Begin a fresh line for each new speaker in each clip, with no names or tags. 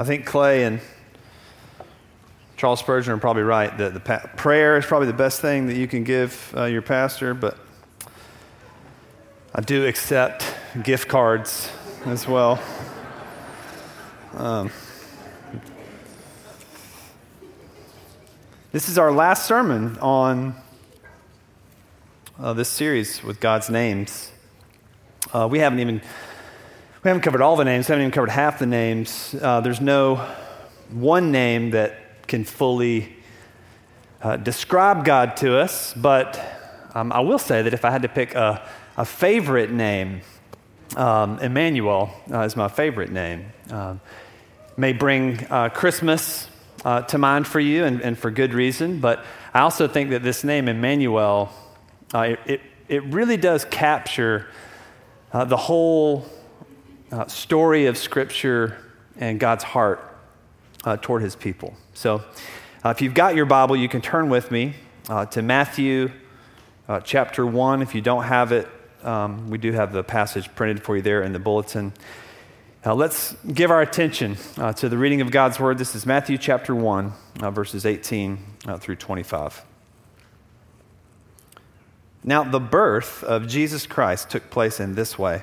I think Clay and Charles Spurgeon are probably right that the pa- prayer is probably the best thing that you can give uh, your pastor, but I do accept gift cards as well. Um, this is our last sermon on uh, this series with God's names. Uh, we haven't even we haven't covered all the names. We haven't even covered half the names. Uh, there's no one name that can fully uh, describe God to us, but um, I will say that if I had to pick a, a favorite name, um, Emmanuel uh, is my favorite name. Um, may bring uh, Christmas uh, to mind for you, and, and, for good reason, but I also think that this name, Emmanuel, uh, it, it, it, really does capture the whole story of Scripture and God's heart toward his people. So, uh, if you've got your Bible, you can turn with me uh, to Matthew uh, chapter 1. If you don't have it, um, we do have the passage printed for you there in the bulletin. Now, let's give our attention uh, to the reading of God's Word. This is Matthew chapter 1, uh, verses 18 uh, through 25. Now, the birth of Jesus Christ took place in this way.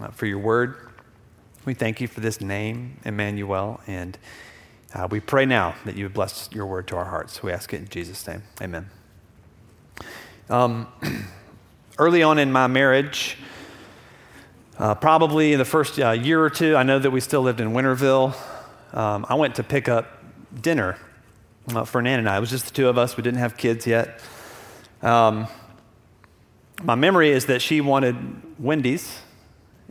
uh, for your word. We thank you for this name, Emmanuel, and uh, we pray now that you would bless your word to our hearts. We ask it in Jesus' name. Amen. Um, early on in my marriage, uh, probably in the first uh, year or two, I know that we still lived in Winterville. Um, I went to pick up dinner uh, for Nan and I. It was just the two of us. We didn't have kids yet. Um, my memory is that she wanted Wendy's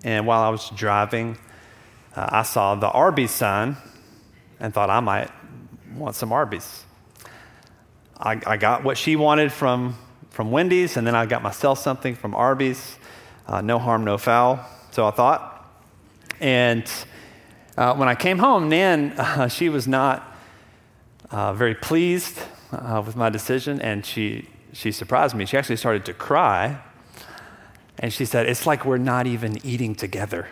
and while I was driving, uh, I saw the Arby's sign and thought I might want some Arby's. I, I, got what she wanted from, from Wendy's, and then I got myself something from Arby's. Uh, no harm, no foul, so I thought. And uh, when I came home, Nan, uh, she was not uh, very pleased uh, with my decision, and she, she surprised me. She actually started to cry and she said, It's like we're not even eating together.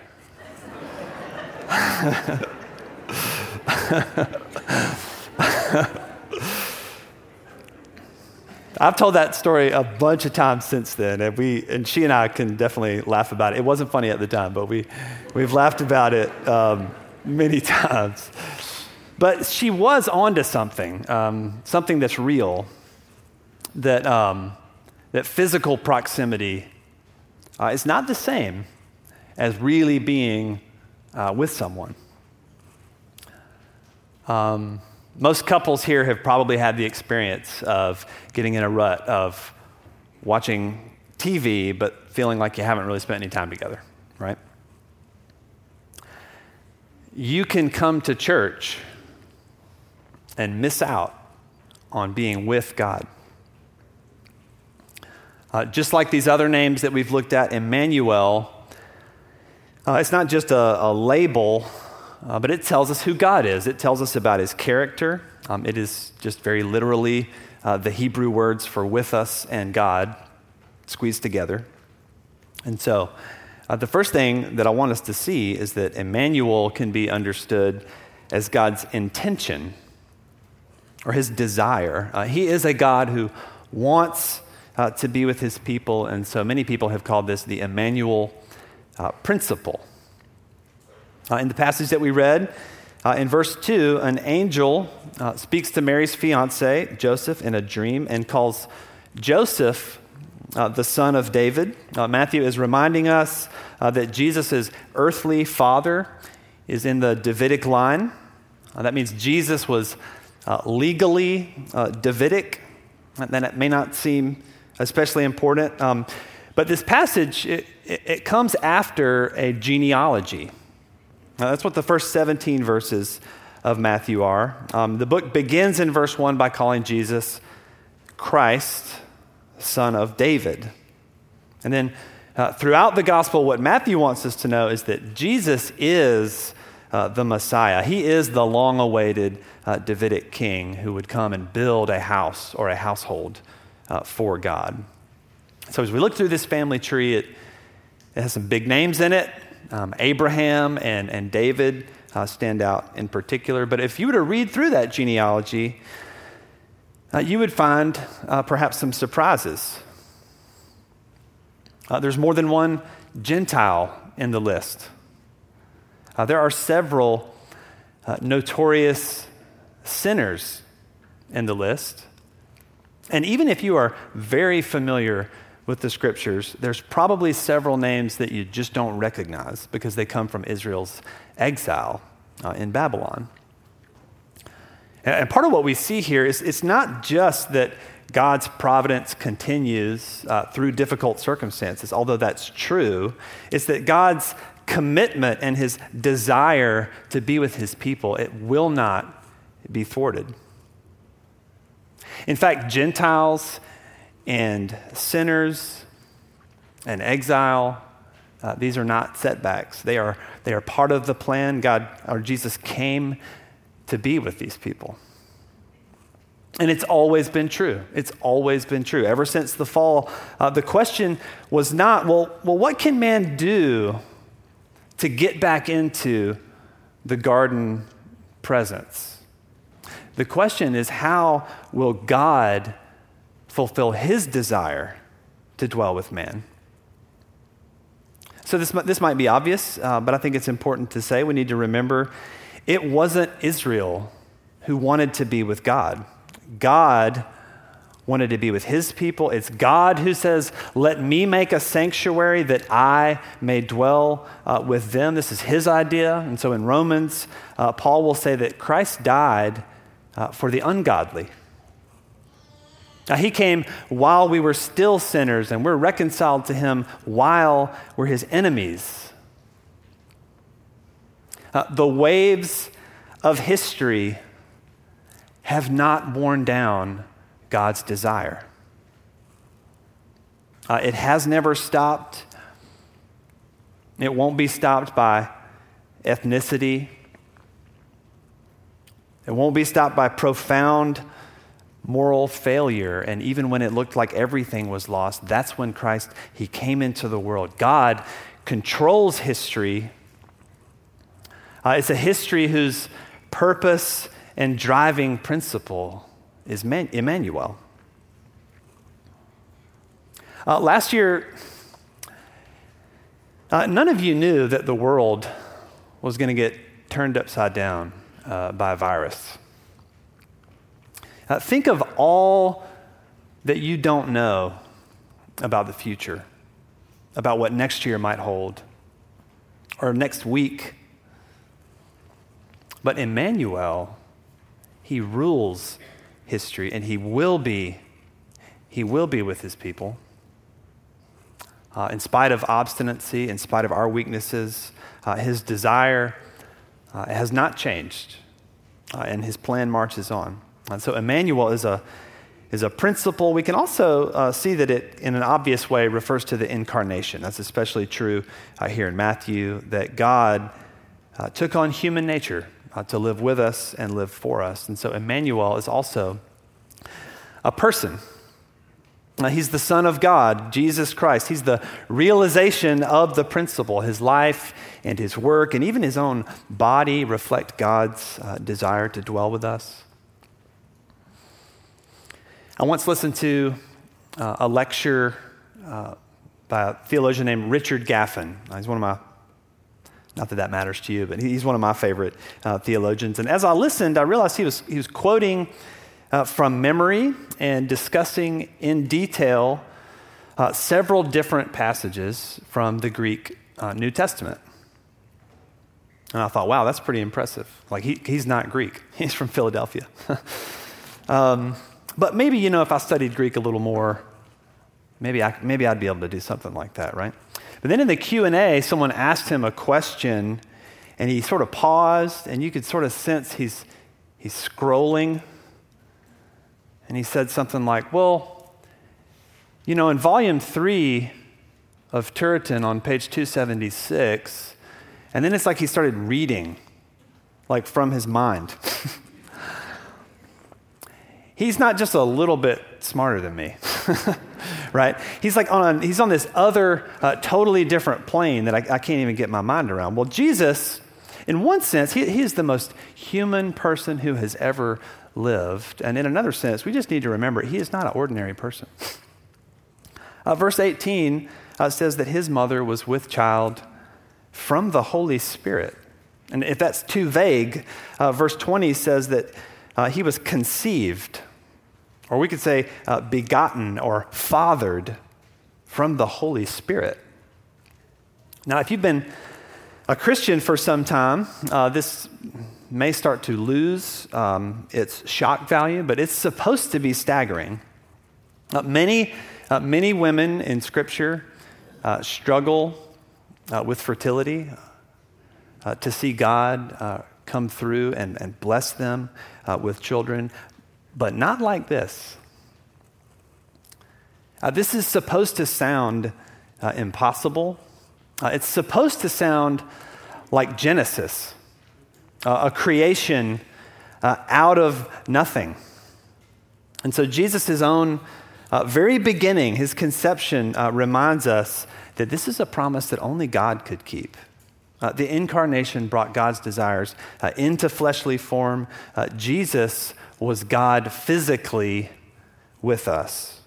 I've told that story a bunch of times since then, and we and she and I can definitely laugh about it. It wasn't funny at the time, but we we've laughed about it um, many times. But she was onto something, um, something that's real. That um, that physical proximity uh, is not the same as really being uh, with someone. Um, most couples here have probably had the experience of getting in a rut of watching TV, but feeling like you haven't really spent any time together, right? You can come to church and miss out on being with God. Uh, just like these other names that we've looked at, Emmanuel, uh, it's not just a, a label, uh, but it tells us who God is. It tells us about his character. Um, it is just very literally uh, the Hebrew words for with us and God squeezed together. And so, uh, the first thing that I want us to see is that Emmanuel can be understood as God's intention or his desire. Uh, he is a God who wants uh, to be with his people. And so many people have called this the Emmanuel uh, principle. Uh, in the passage that we read, uh, in verse 2, an angel uh, speaks to Mary's fiance, Joseph, in a dream and calls Joseph uh, the son of David. Matthew is reminding us that Jesus' earthly father is in the Davidic line. That means Jesus was legally Davidic. Then it may not seem especially important. Um, but this passage, it, it, comes after a genealogy. Now, that's what the first 17 verses of Matthew are. Um, the book begins in verse 1 by calling Jesus Christ, son of David. And then uh, throughout the gospel, what Matthew wants us to know is that Jesus is uh, the Messiah. He is the long awaited uh, Davidic king who would come and build a house or a household uh, for God. So as we look through this family tree, it, it has some big names in it. Um, Abraham and, and David uh, stand out in particular. But if you were to read through that genealogy, uh, you would find uh, perhaps some surprises. Uh, there's more than one Gentile in the list. Uh, there are several notorious sinners in the list. And even if you are very familiar with the scriptures, there's probably several names that you just don't recognize because they come from Israel's exile uh, in Babylon. And part of what we see here is it's not just that God's providence continues uh, through difficult circumstances, although that's true. It's that God's commitment and his desire to be with his people, it will not be thwarted. In fact, Gentiles and sinners and exile, uh, these are not setbacks. They are, they are part of the plan. God, or Jesus came to be with these people. And it's always been true. It's always been true. Ever since the fall, uh, the question was not, well, well, what can man do to get back into the garden presence? The question is, how will God fulfill his desire to dwell with man? So, this, this might be obvious, uh, but I think it's important to say we need to remember it wasn't Israel who wanted to be with God. God wanted to be with his people. It's God who says, Let me make a sanctuary that I may dwell uh, with them. This is his idea. And so in Romans, uh, Paul will say that Christ died uh, for the ungodly. Now, he came while we were still sinners, and we're reconciled to him while we're his enemies. Uh, the waves of history have not worn down God's desire. Uh, it has never stopped. It won't be stopped by ethnicity. It won't be stopped by profound moral failure. And even when it looked like everything was lost, that's when Christ, He came into the world. God controls history uh, it's a history whose purpose and driving principle is Man- Emmanuel. Uh, last year, uh, none of you knew that the world was going to get turned upside down uh, by a virus. Uh, think of all that you don't know about the future, about what next year might hold, or next week but Emmanuel, he rules history and he will be he will be with his people. Uh, in spite of obstinacy, in spite of our weaknesses, uh, his desire uh, has not changed, uh, and his plan marches on. And so, Emmanuel is a, is a principle. We can also uh, see that it, in an obvious way, refers to the incarnation. That's especially true uh, here in Matthew, that God took on human nature uh, to live with us and live for us. And so Emmanuel is also a person. Uh, he's the Son of God, Jesus Christ. He's the realization of the principle. His life and his work and even his own body reflect God's uh, desire to dwell with us. I once listened to uh, a lecture uh, by a theologian named Richard Gaffin. He's one of my Not that that matters to you, but he's one of my favorite uh, theologians. And as I listened, I realized he was, he was quoting uh, from memory and discussing in detail uh, several different passages from the Greek uh, New Testament. And I thought, wow, that's pretty impressive. Like, he, he's not Greek, he's from Philadelphia. um, but maybe, you know, if I studied Greek a little more, maybe, I, maybe I'd be able to do something like that, right? But then in the Q&A, someone asked him a question, and he sort of paused, and you could sort of sense he's, he's scrolling. And he said something like, well, you know, in volume three of Turretin on page 276, and then it's like he started reading, like from his mind. he's not just a little bit smarter than me. right? He's like on, he's on this other, uh, totally different plane that I, I, can't even get my mind around. Well, Jesus, in one sense, he, he is the most human person who has ever lived. And in another sense, we just need to remember he is not an ordinary person. Uh, verse 18 uh, says that his mother was with child from the Holy Spirit. And if that's too vague, uh, verse 20 says that uh, he was conceived or we could say uh, begotten or fathered from the Holy Spirit. Now, if you've been a Christian for some time, uh, this may start to lose um, its shock value, but it's supposed to be staggering. Uh, many, uh, many women in Scripture uh, struggle uh, with fertility to see God come through and, and bless them with children but not like this. Uh, this is supposed to sound uh, impossible. Uh, it's supposed to sound like Genesis, uh, a creation uh, out of nothing. And so, Jesus' own uh, very beginning, his conception, reminds us that this is a promise that only God could keep. the incarnation brought God's desires into fleshly form. Jesus was God physically with us.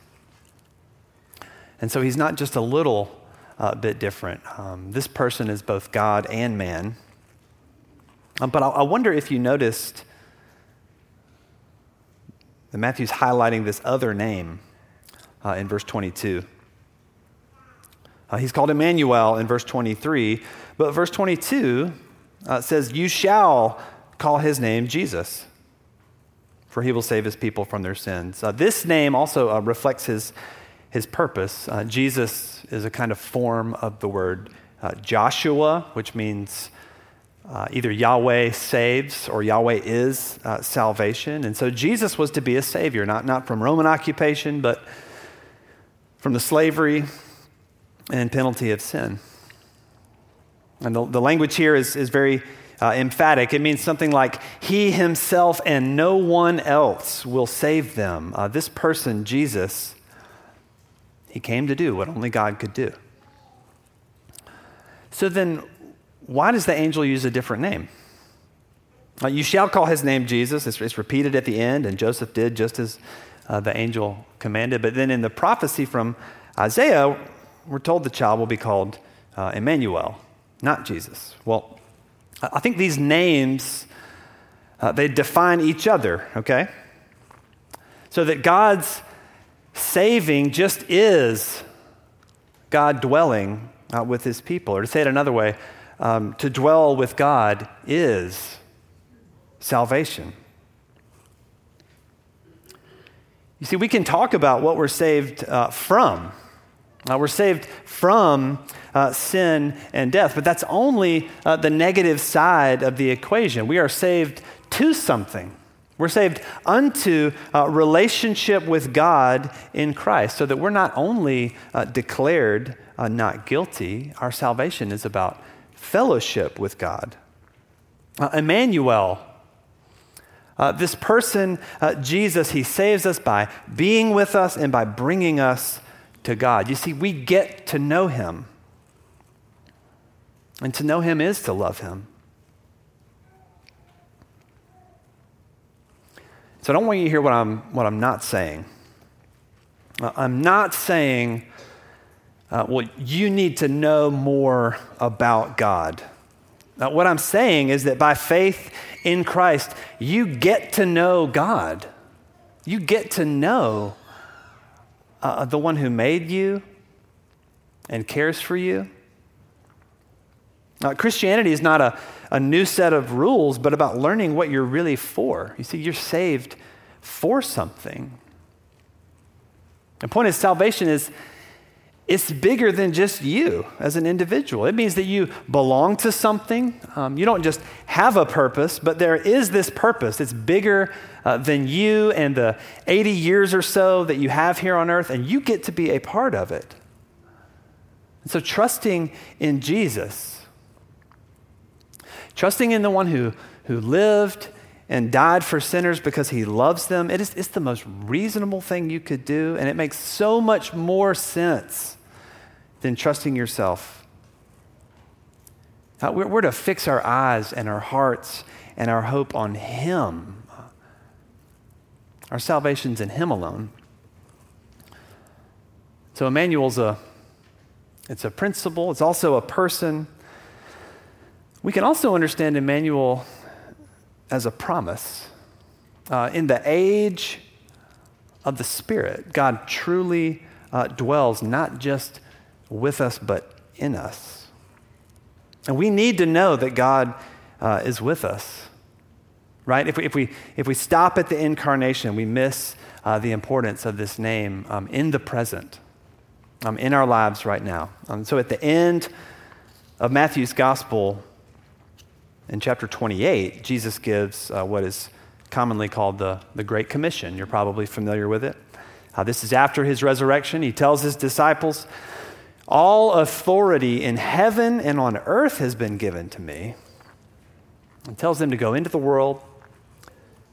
And so he's not just a little uh, bit different. Um, this person is both God and man. Um, but I, I wonder if you noticed that Matthew's highlighting this other name uh, in verse 22. Uh, he's called Emmanuel in verse 23, but verse 22 uh, says, You shall call his name Jesus for he will save his people from their sins. Uh, this name also uh, reflects his, his purpose. Uh, Jesus is a kind of form of the word Joshua, which means uh, either Yahweh saves or Yahweh is uh, salvation. And so Jesus was to be a savior, not, not from Roman occupation, but from the slavery and penalty of sin. And the, the language here is, is very uh, emphatic. It means something like, He Himself and no one else will save them. Uh, this person, Jesus, He came to do what only God could do. So then, why does the angel use a different name? Uh, you shall call his name Jesus. It's, it's, repeated at the end, and Joseph did just as uh, the angel commanded. But then in the prophecy from Isaiah, we're told the child will be called uh, Emmanuel, not Jesus. Well, I think these names, uh, they define each other, okay? So that God's saving just is God dwelling uh, with his people. Or to say it another way, um, to dwell with God is salvation. You see, we can talk about what we're saved uh, from. Uh, we're saved from uh, sin and death. But that's only uh, the negative side of the equation. We are saved to something. We're saved unto a relationship with God in Christ, so that we're not only uh, declared uh, not guilty, our salvation is about fellowship with God. Uh, Emmanuel, uh, this person, uh, Jesus, he saves us by being with us and by bringing us to God. You see, we get to know him. And to know Him is to love Him. So I don't want you to hear what I'm, what I'm not saying. Uh, I'm not saying, uh, well, you need to know more about God. Now, what I'm saying is that by faith in Christ, you get to know God. You get to know uh, the one who made you and cares for you. Now, Christianity is not a, a new set of rules, but about learning what you're really for. You see, you're saved for something. The point is, salvation is it's bigger than just you as an individual. It means that you belong to something. Um, you don't just have a purpose, but there is this purpose. It's bigger uh, than you and the 80 years or so that you have here on earth, and you get to be a part of it. And so, trusting in Jesus, trusting in the one who, who lived and died for sinners because he loves them, it is, it's the most reasonable thing you could do, and it makes so much more sense than trusting yourself. We're, we're to fix our eyes and our hearts and our hope on Him. Our salvation's in Him alone. So Emmanuel's a it's a principle, it's also a person. We can also understand Emmanuel as a promise. Uh, in the age of the Spirit, God truly uh, dwells not just with us, but in us. And we need to know that God uh, is with us, right? If we, if, we, if we stop at the incarnation, we miss uh, the importance of this name um, in the present, um, in our lives right now. Um, so at the end of Matthew's gospel, in chapter 28, Jesus gives uh, what is commonly called the, the Great Commission. You're probably familiar with it. Uh, this is after his resurrection. He tells his disciples, all authority in heaven and on earth has been given to me. And tells them to go into the world,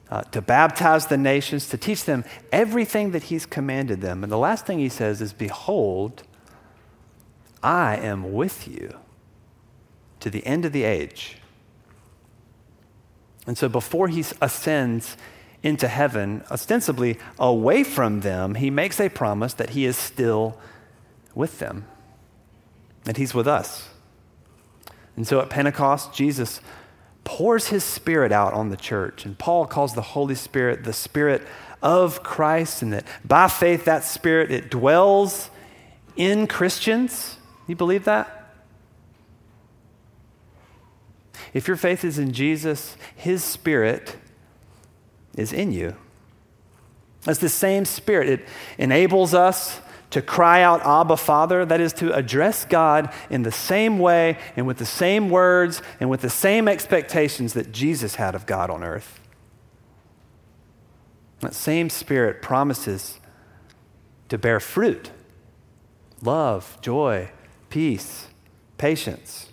uh, to baptize the nations, to teach them everything that he's commanded them. And the last thing he says is, Behold, I am with you to the end of the age. And so before he ascends into heaven, ostensibly away from them, he makes a promise that he is still with them and He's with us. And so at Pentecost, Jesus pours His Spirit out on the church. And Paul calls the Holy Spirit the Spirit of Christ, and that by faith, that Spirit, it dwells in Christians. You believe that? If your faith is in Jesus, His Spirit is in you. It's the same Spirit. It enables us to cry out, Abba, Father, that is to address God in the same way and with the same words and with the same expectations that Jesus had of God on earth. That same Spirit promises to bear fruit love, joy, peace, patience.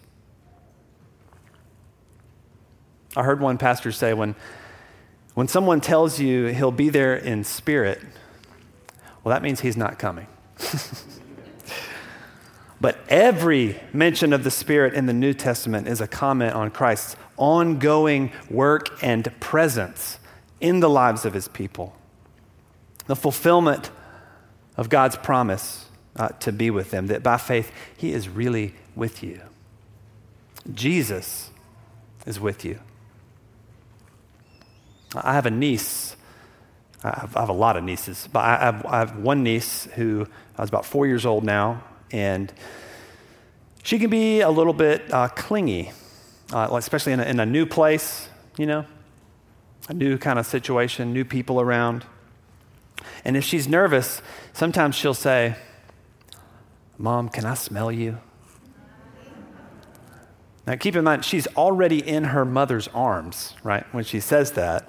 I heard one pastor say when, when someone tells you he'll be there in spirit, well, that means he's not coming. but every mention of the Spirit in the New Testament is a comment on Christ's ongoing work and presence in the lives of his people. The fulfillment of God's promise uh, to be with them, that by faith, he is really with you. Jesus is with you. I have a niece. I have, I have a lot of nieces, but I have, I have one niece who I was about four years old now, and she can be a little bit uh, clingy, uh, especially in a, in a new place, you know, a new kind of situation, new people around. And if she's nervous, sometimes she'll say, Mom, can I smell you? Now, keep in mind, she's already in her mother's arms, right, when she says that.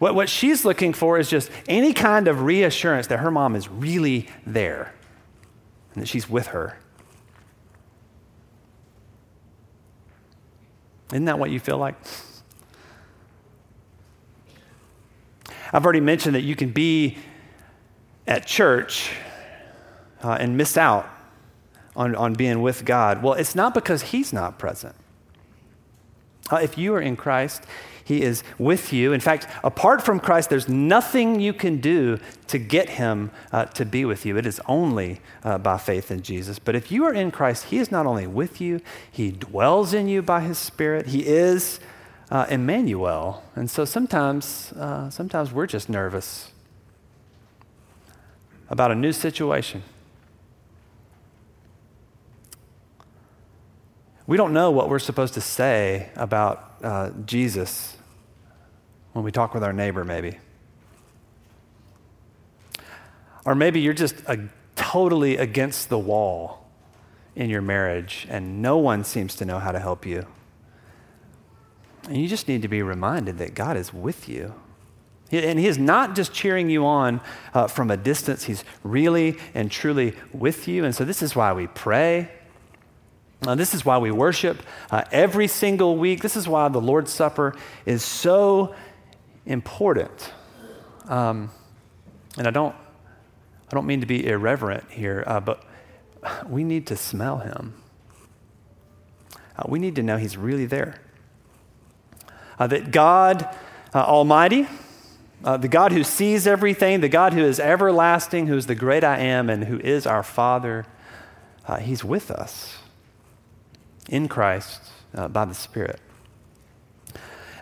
What, what she's looking for is just any kind of reassurance that her mom is really there and that she's with her. Isn't that what you feel like? I've already mentioned that you can be at church uh, and miss out on, on being with God. Well, it's not because He's not present. Uh, if you are in Christ, He is with you. In fact, apart from Christ, there's nothing you can do to get Him uh, to be with you. It is only uh, by faith in Jesus. But if you are in Christ, He is not only with you, He dwells in you by His Spirit. He is uh, Emmanuel. And so sometimes, uh, sometimes we're just nervous about a new situation. We don't know what we're supposed to say about uh, Jesus when we talk with our neighbor, maybe. Or maybe you're just a, totally against the wall in your marriage and no one seems to know how to help you. And you just need to be reminded that God is with you. And He is not just cheering you on uh, from a distance, He's really and truly with you. And so, this is why we pray. Uh, this is why we worship uh, every single week. This is why the Lord's Supper is so important. Um, and I don't, I don't mean to be irreverent here, uh, but we need to smell Him. Uh, we need to know He's really there. Uh, that God uh, Almighty, the God who sees everything, the God who is everlasting, who is the great I am, and who is our Father, He's with us in Christ uh, by the Spirit.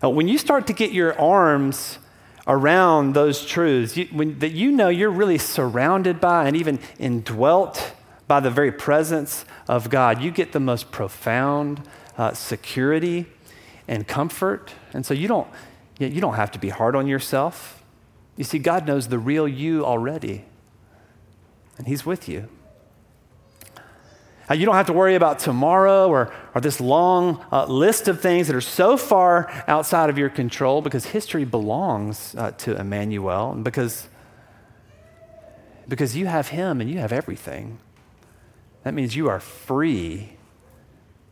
Uh, when you start to get your arms around those truths you, when, that you know you're really surrounded by and even indwelt by the very presence of God, you get the most profound uh, security and comfort. And so you don't, you don't have to be hard on yourself. You see, God knows the real you already, and He's with you. Uh, you don't have to worry about tomorrow or, or this long uh, list of things that are so far outside of your control because history belongs uh, to Emmanuel and because, because you have him and you have everything. That means you are free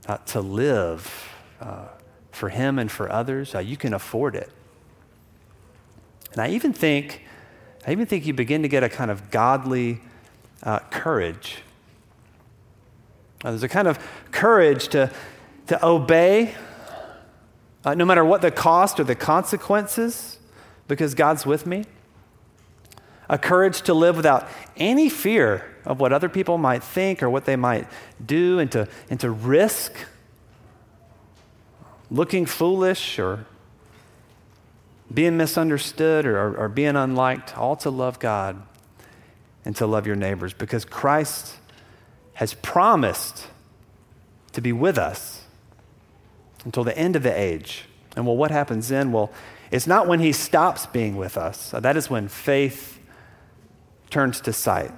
uh, to live uh, for him and for others. Uh, you can afford it. And I even think, I even think you begin to get a kind of godly courage uh, there's a kind of courage to, to obey, uh, no matter what the cost or the consequences, because God's with me. A courage to live without any fear of what other people might think or what they might do, and to, and to risk looking foolish or being misunderstood or, or, or being unliked, all to love God and to love your neighbors because Christ has promised to be with us until the end of the age. And well, what happens then? Well, it's not when he stops being with us. That is when faith turns to sight.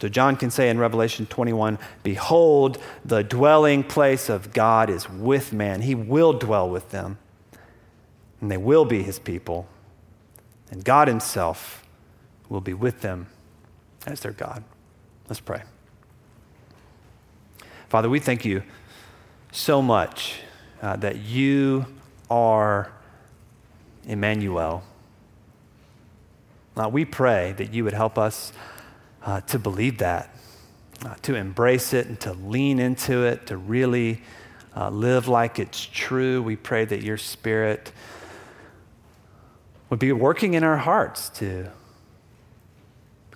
So John can say in Revelation 21 Behold, the dwelling place of God is with man. He will dwell with them, and they will be his people. And God himself will be with them as their God. Let's pray. Father, we thank you so much uh, that you are Emmanuel. Uh, we pray that you would help us uh, to believe that, uh, to embrace it, and to lean into it, to really uh, live like it's true. We pray that your Spirit would be working in our hearts to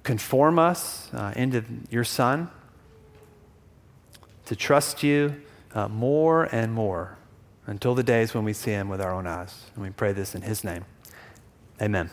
conform us uh, into your Son to trust you uh, more and more until the days when we see him with our own eyes. And we pray this in his name. Amen.